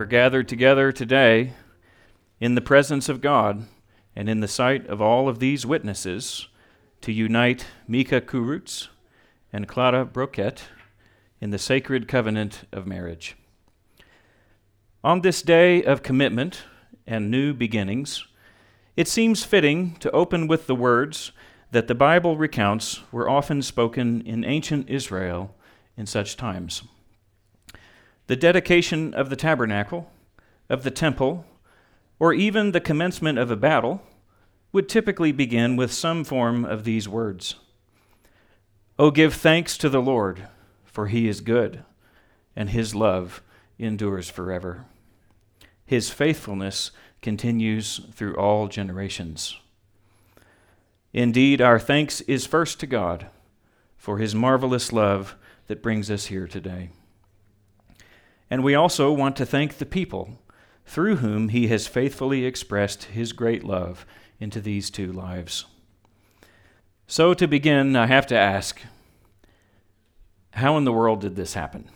We're gathered together today in the presence of God and in the sight of all of these witnesses to unite Micha Kurutz and Clara Broquet in the sacred covenant of marriage. On this day of commitment and new beginnings, it seems fitting to open with the words that the Bible recounts were often spoken in ancient Israel in such times. The dedication of the tabernacle, of the temple, or even the commencement of a battle would typically begin with some form of these words Oh, give thanks to the Lord, for he is good, and his love endures forever. His faithfulness continues through all generations. Indeed, our thanks is first to God for his marvelous love that brings us here today. And we also want to thank the people through whom he has faithfully expressed his great love into these two lives. So, to begin, I have to ask how in the world did this happen?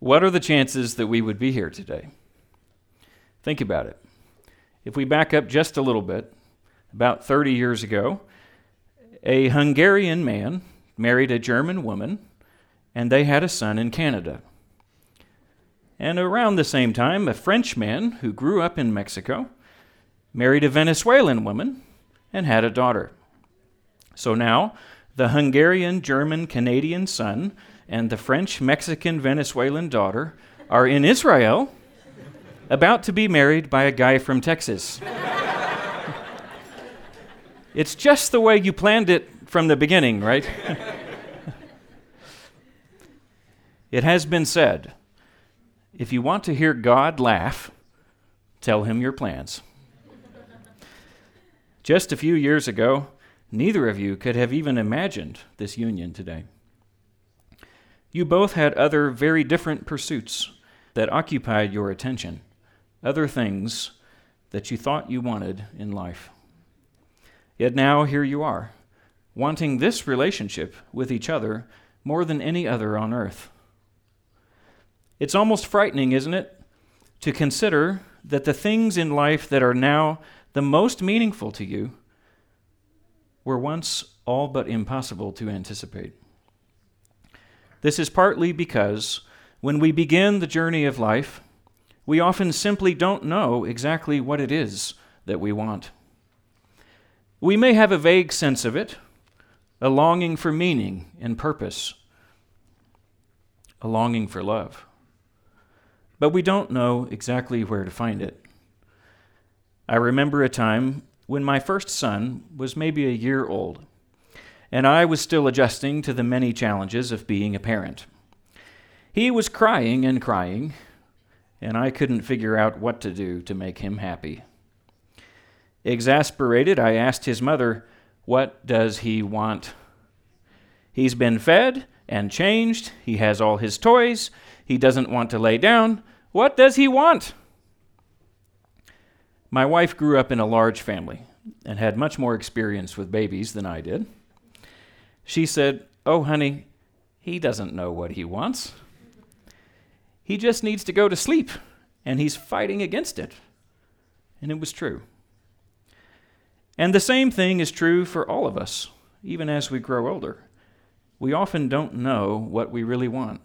What are the chances that we would be here today? Think about it. If we back up just a little bit, about 30 years ago, a Hungarian man married a German woman, and they had a son in Canada. And around the same time, a French man who grew up in Mexico married a Venezuelan woman and had a daughter. So now, the Hungarian German Canadian son and the French Mexican Venezuelan daughter are in Israel about to be married by a guy from Texas. it's just the way you planned it from the beginning, right? it has been said if you want to hear God laugh, tell him your plans. Just a few years ago, neither of you could have even imagined this union today. You both had other very different pursuits that occupied your attention, other things that you thought you wanted in life. Yet now here you are, wanting this relationship with each other more than any other on earth. It's almost frightening, isn't it, to consider that the things in life that are now the most meaningful to you were once all but impossible to anticipate. This is partly because when we begin the journey of life, we often simply don't know exactly what it is that we want. We may have a vague sense of it, a longing for meaning and purpose, a longing for love but we don't know exactly where to find it. I remember a time when my first son was maybe a year old, and I was still adjusting to the many challenges of being a parent. He was crying and crying, and I couldn't figure out what to do to make him happy. Exasperated, I asked his mother, What does he want? He's been fed and changed, he has all his toys, he doesn't want to lay down. What does he want? My wife grew up in a large family and had much more experience with babies than I did. She said, Oh, honey, he doesn't know what he wants. He just needs to go to sleep, and he's fighting against it. And it was true. And the same thing is true for all of us, even as we grow older. We often don't know what we really want.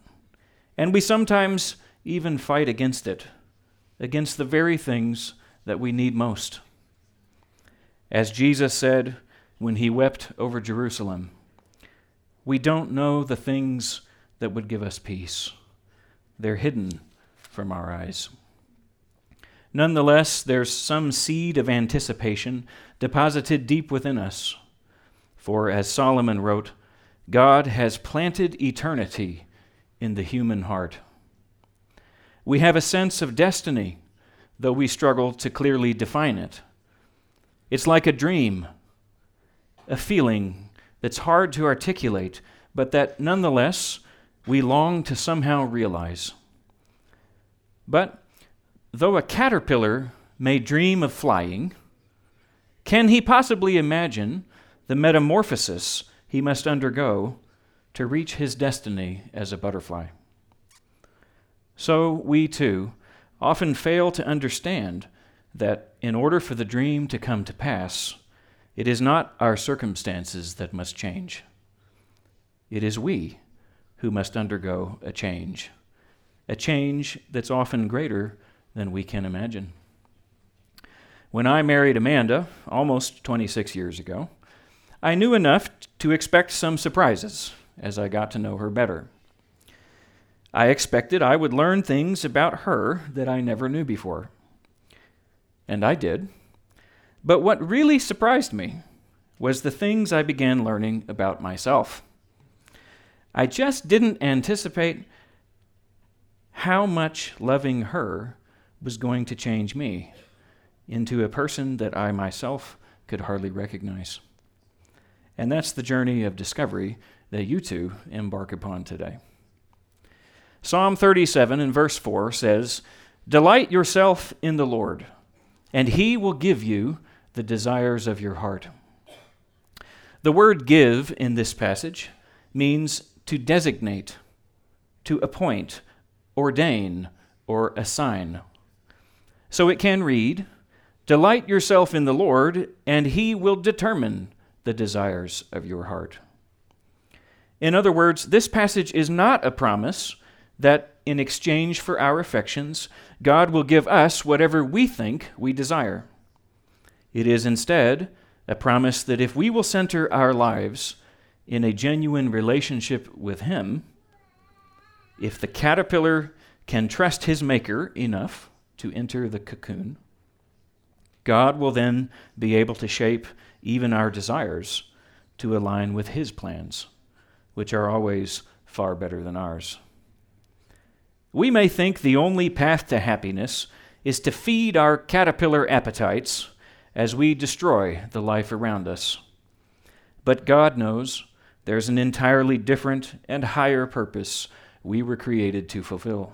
And we sometimes even fight against it, against the very things that we need most. As Jesus said when he wept over Jerusalem, we don't know the things that would give us peace. They're hidden from our eyes. Nonetheless, there's some seed of anticipation deposited deep within us. For as Solomon wrote, God has planted eternity in the human heart. We have a sense of destiny, though we struggle to clearly define it. It's like a dream, a feeling that's hard to articulate, but that nonetheless we long to somehow realize. But though a caterpillar may dream of flying, can he possibly imagine the metamorphosis he must undergo to reach his destiny as a butterfly. so we too often fail to understand that in order for the dream to come to pass, it is not our circumstances that must change. It is we who must undergo a change, a change that's often greater than we can imagine. When I married Amanda, almost 26 years ago, I knew enough to expect some surprises as I got to know her better. I expected I would learn things about her that I never knew before. And I did. But what really surprised me was the things I began learning about myself. I just didn't anticipate how much loving her was going to change me into a person that I myself could hardly recognize. And that's the journey of discovery that you two embark upon today. Psalm 37 and verse 4 says, Delight yourself in the Lord, and he will give you the desires of your heart. The word give in this passage means to designate, to appoint, ordain, or assign. So it can read, Delight yourself in the Lord, and he will determine the desires of your heart. In other words, this passage is not a promise that in exchange for our affections, God will give us whatever we think we desire. It is instead a promise that if we will center our lives in a genuine relationship with Him, if the caterpillar can trust his maker enough to enter the cocoon, God will then be able to shape even our desires to align with His plans, which are always far better than ours. We may think the only path to happiness is to feed our caterpillar appetites as we destroy the life around us. But God knows there's an entirely different and higher purpose we were created to fulfill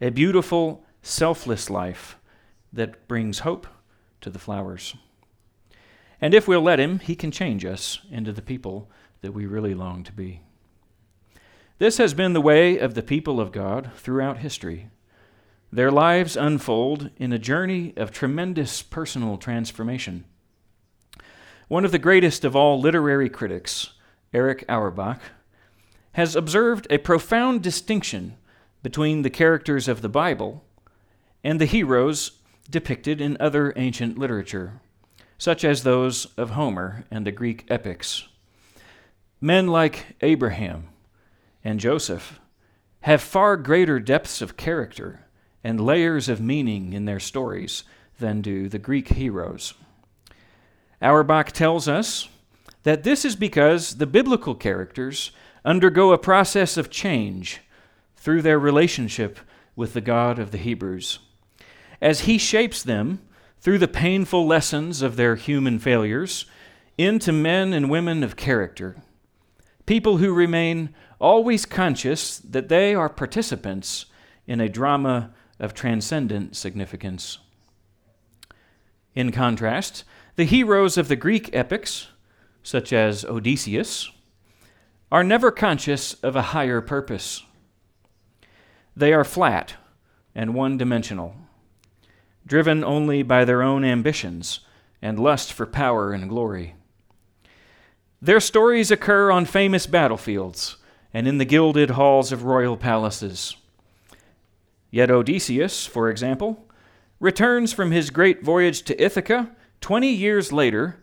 a beautiful, selfless life that brings hope to the flowers. And if we'll let Him, He can change us into the people that we really long to be. This has been the way of the people of God throughout history. Their lives unfold in a journey of tremendous personal transformation. One of the greatest of all literary critics, Erich Auerbach, has observed a profound distinction between the characters of the Bible and the heroes depicted in other ancient literature, such as those of Homer and the Greek epics. Men like Abraham, and Joseph have far greater depths of character and layers of meaning in their stories than do the Greek heroes. Auerbach tells us that this is because the biblical characters undergo a process of change through their relationship with the God of the Hebrews. As he shapes them through the painful lessons of their human failures into men and women of character, people who remain always conscious that they are participants in a drama of transcendent significance. In contrast, the heroes of the Greek epics, such as Odysseus, are never conscious of a higher purpose. They are flat and one dimensional, driven only by their own ambitions and lust for power and glory. Their stories occur on famous battlefields and in the gilded halls of royal palaces. Yet Odysseus, for example, returns from his great voyage to Ithaca 20 years later,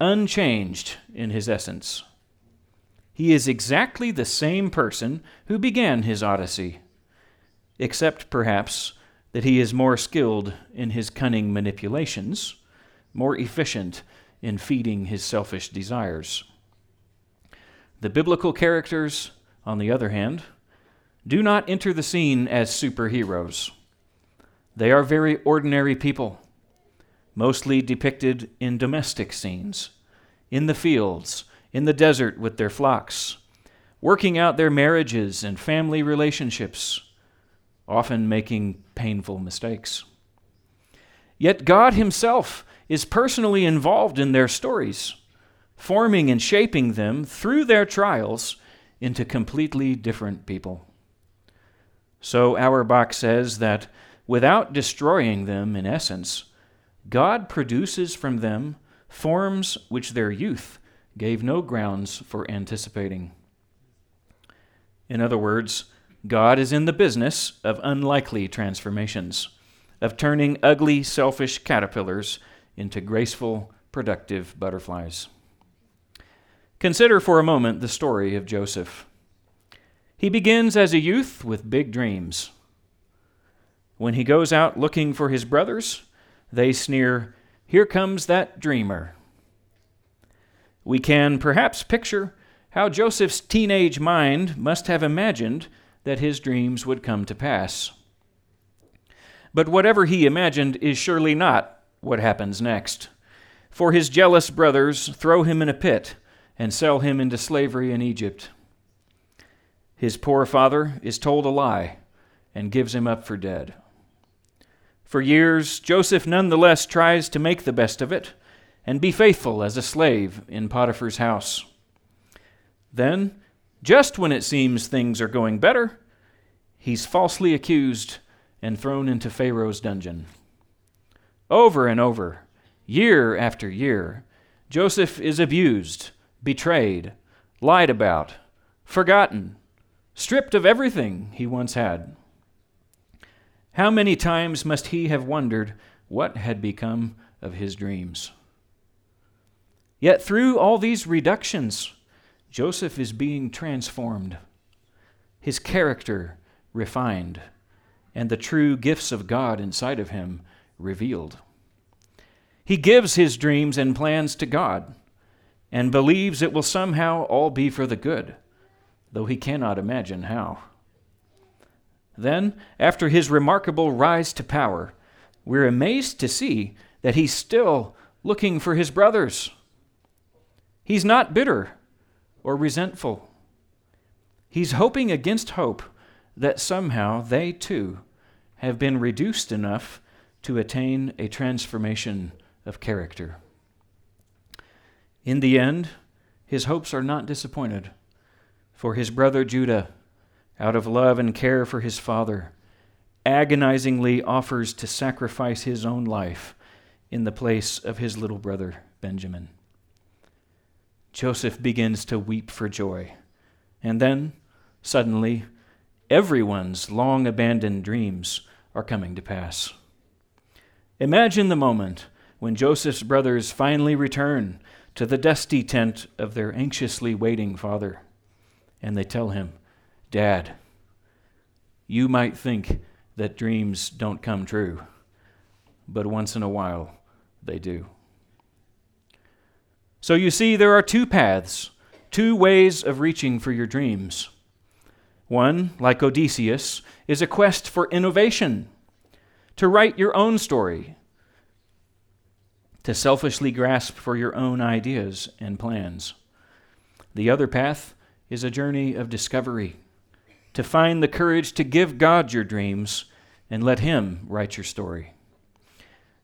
unchanged in his essence. He is exactly the same person who began his Odyssey, except perhaps that he is more skilled in his cunning manipulations, more efficient in feeding his selfish desires. The biblical characters on the other hand, do not enter the scene as superheroes. They are very ordinary people, mostly depicted in domestic scenes, in the fields, in the desert with their flocks, working out their marriages and family relationships, often making painful mistakes. Yet God Himself is personally involved in their stories, forming and shaping them through their trials into completely different people. So Auerbach says that without destroying them in essence, God produces from them forms which their youth gave no grounds for anticipating. In other words, God is in the business of unlikely transformations, of turning ugly, selfish caterpillars into graceful, productive butterflies. Consider for a moment the story of Joseph. He begins as a youth with big dreams. When he goes out looking for his brothers, they sneer, Here comes that dreamer. We can perhaps picture how Joseph's teenage mind must have imagined that his dreams would come to pass. But whatever he imagined is surely not what happens next. For his jealous brothers throw him in a pit and sell him into slavery in Egypt. His poor father is told a lie and gives him up for dead. For years, Joseph nonetheless tries to make the best of it and be faithful as a slave in Potiphar's house. Then, just when it seems things are going better, he's falsely accused and thrown into Pharaoh's dungeon. Over and over, year after year, Joseph is abused, betrayed, lied about, forgotten, stripped of everything he once had. How many times must he have wondered what had become of his dreams? Yet through all these reductions, Joseph is being transformed, his character refined, and the true gifts of God inside of him revealed. He gives his dreams and plans to God and believes it will somehow all be for the good, though he cannot imagine how. Then, after his remarkable rise to power, we're amazed to see that he's still looking for his brothers. He's not bitter or resentful. He's hoping against hope that somehow they too have been reduced enough to attain a transformation of character. In the end, his hopes are not disappointed, for his brother Judah out of love and care for his father, agonizingly offers to sacrifice his own life in the place of his little brother Benjamin. Joseph begins to weep for joy. And then, suddenly, everyone's long abandoned dreams are coming to pass. Imagine the moment when Joseph's brothers finally return to the dusty tent of their anxiously waiting father, and they tell him, Dad, you might think that dreams don't come true, but once in a while they do. So you see, there are two paths, two ways of reaching for your dreams. One, like Odysseus, is a quest for innovation, to write your own story, to selfishly grasp for your own ideas and plans. The other path is a journey of discovery to find the courage to give God your dreams and let Him write your story.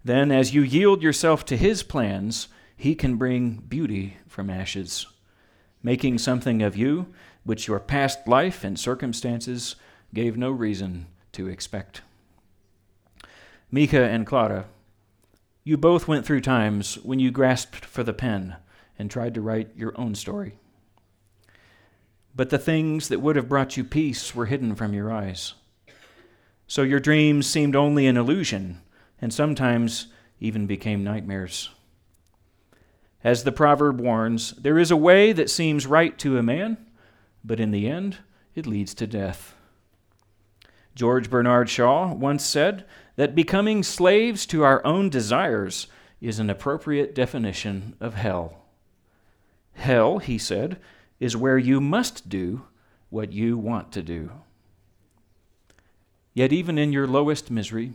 Then, as you yield yourself to His plans, He can bring beauty from ashes, making something of you which your past life and circumstances gave no reason to expect. Micha and Clara, you both went through times when you grasped for the pen and tried to write your own story. But the things that would have brought you peace were hidden from your eyes. So your dreams seemed only an illusion, and sometimes even became nightmares. As the proverb warns, there is a way that seems right to a man, but in the end, it leads to death. George Bernard Shaw once said that becoming slaves to our own desires is an appropriate definition of hell. Hell, he said, is where you must do what you want to do. Yet, even in your lowest misery,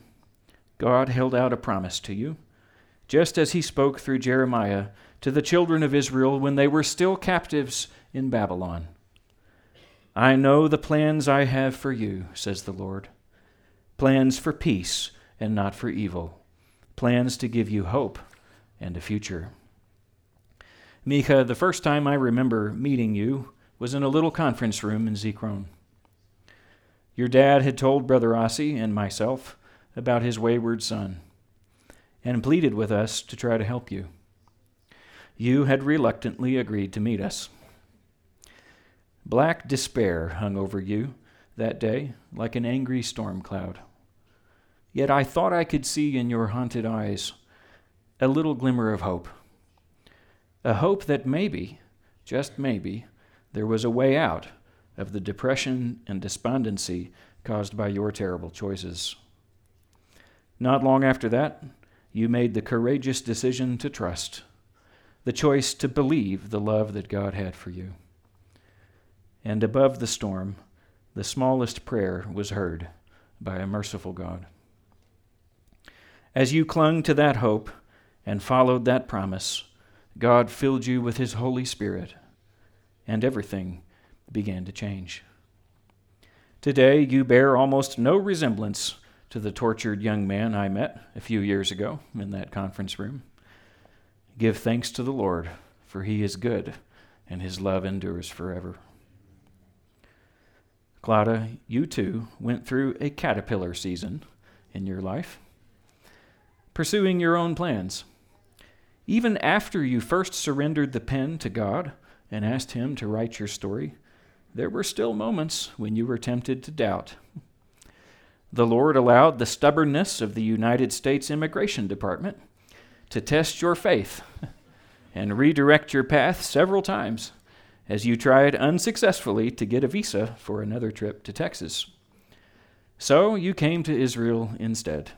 God held out a promise to you, just as he spoke through Jeremiah to the children of Israel when they were still captives in Babylon. I know the plans I have for you, says the Lord plans for peace and not for evil, plans to give you hope and a future. Micha, the first time I remember meeting you was in a little conference room in Zichron. Your dad had told Brother Ossie and myself about his wayward son and pleaded with us to try to help you. You had reluctantly agreed to meet us. Black despair hung over you that day like an angry storm cloud. Yet I thought I could see in your haunted eyes a little glimmer of hope. A hope that maybe, just maybe, there was a way out of the depression and despondency caused by your terrible choices. Not long after that, you made the courageous decision to trust, the choice to believe the love that God had for you. And above the storm, the smallest prayer was heard by a merciful God. As you clung to that hope and followed that promise, God filled you with His Holy Spirit, and everything began to change. Today, you bear almost no resemblance to the tortured young man I met a few years ago in that conference room. Give thanks to the Lord, for He is good, and His love endures forever. Clara, you too went through a caterpillar season in your life, pursuing your own plans. Even after you first surrendered the pen to God and asked Him to write your story, there were still moments when you were tempted to doubt. The Lord allowed the stubbornness of the United States Immigration Department to test your faith and redirect your path several times as you tried unsuccessfully to get a visa for another trip to Texas. So you came to Israel instead.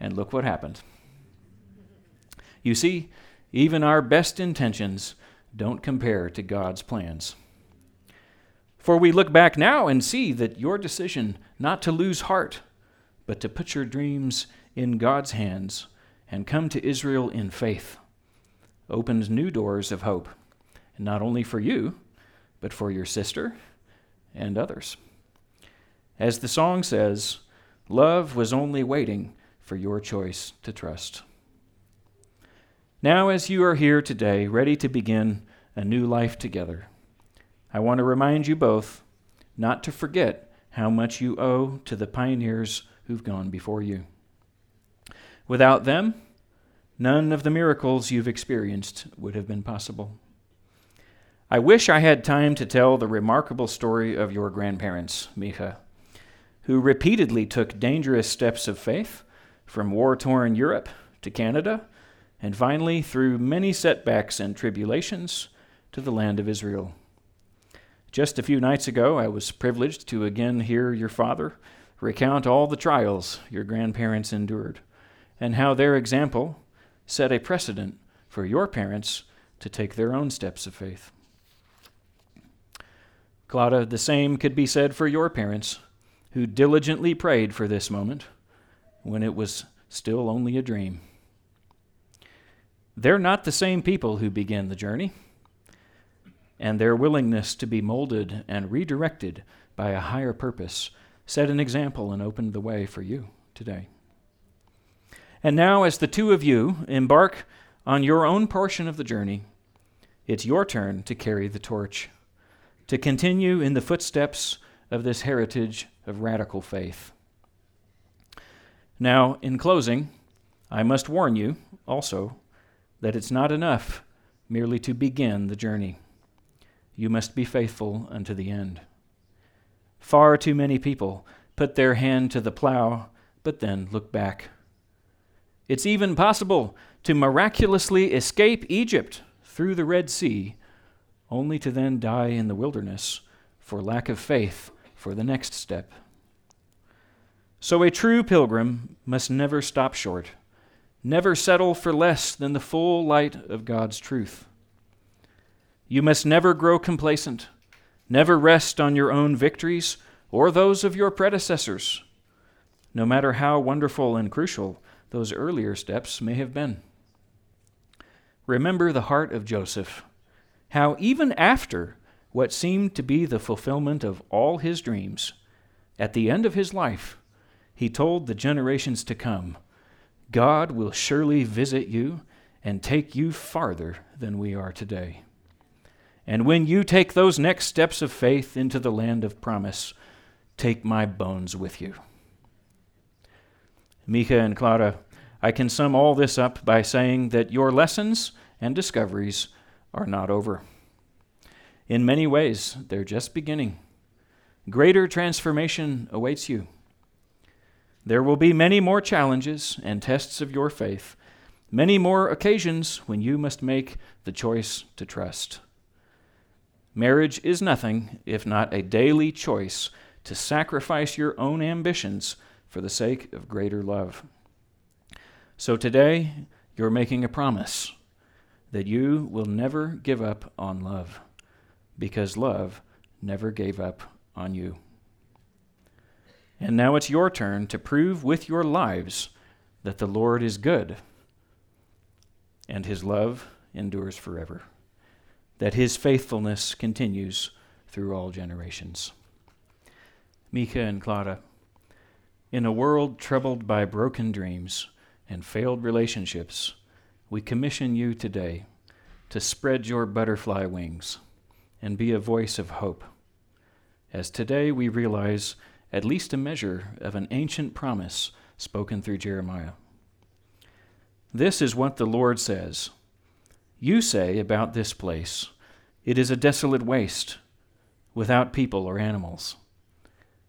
And look what happened. You see, even our best intentions don't compare to God's plans. For we look back now and see that your decision not to lose heart, but to put your dreams in God's hands and come to Israel in faith, opens new doors of hope not only for you, but for your sister and others. As the song says, love was only waiting for your choice to trust. Now, as you are here today, ready to begin a new life together, I want to remind you both not to forget how much you owe to the pioneers who've gone before you. Without them, none of the miracles you've experienced would have been possible. I wish I had time to tell the remarkable story of your grandparents, Micha, who repeatedly took dangerous steps of faith from war torn Europe to Canada, and finally, through many setbacks and tribulations, to the land of Israel. Just a few nights ago, I was privileged to again hear your father recount all the trials your grandparents endured, and how their example set a precedent for your parents to take their own steps of faith. Clara, the same could be said for your parents, who diligently prayed for this moment when it was still only a dream. They're not the same people who began the journey, and their willingness to be molded and redirected by a higher purpose set an example and opened the way for you today. And now, as the two of you embark on your own portion of the journey, it's your turn to carry the torch to continue in the footsteps of this heritage of radical faith. Now, in closing, I must warn you also that it's not enough merely to begin the journey. You must be faithful unto the end. Far too many people put their hand to the plow, but then look back. It's even possible to miraculously escape Egypt through the Red Sea only to then die in the wilderness for lack of faith for the next step. So a true pilgrim must never stop short, never settle for less than the full light of God's truth. You must never grow complacent, never rest on your own victories or those of your predecessors, no matter how wonderful and crucial those earlier steps may have been. Remember the heart of Joseph how even after what seemed to be the fulfillment of all his dreams, at the end of his life, he told the generations to come, God will surely visit you and take you farther than we are today. And when you take those next steps of faith into the land of promise, take my bones with you. Micha and Clara, I can sum all this up by saying that your lessons and discoveries are not over. In many ways, they're just beginning. Greater transformation awaits you. There will be many more challenges and tests of your faith, many more occasions when you must make the choice to trust. Marriage is nothing if not a daily choice to sacrifice your own ambitions for the sake of greater love. So today, you're making a promise that you will never give up on love because love never gave up on you. And now it's your turn to prove with your lives that the Lord is good and his love endures forever, that his faithfulness continues through all generations. Micha and Clara, in a world troubled by broken dreams and failed relationships, we commission you today to spread your butterfly wings and be a voice of hope. As today we realize at least a measure of an ancient promise spoken through Jeremiah. This is what the Lord says You say about this place, It is a desolate waste, without people or animals.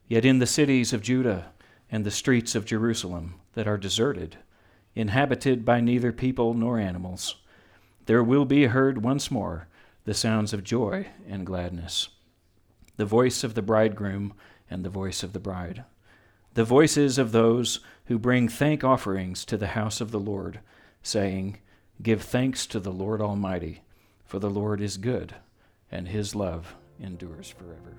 Yet in the cities of Judah and the streets of Jerusalem that are deserted, inhabited by neither people nor animals, there will be heard once more the sounds of joy and gladness, the voice of the bridegroom and the voice of the bride, the voices of those who bring thank offerings to the house of the Lord, saying, Give thanks to the Lord Almighty, for the Lord is good, and his love endures forever.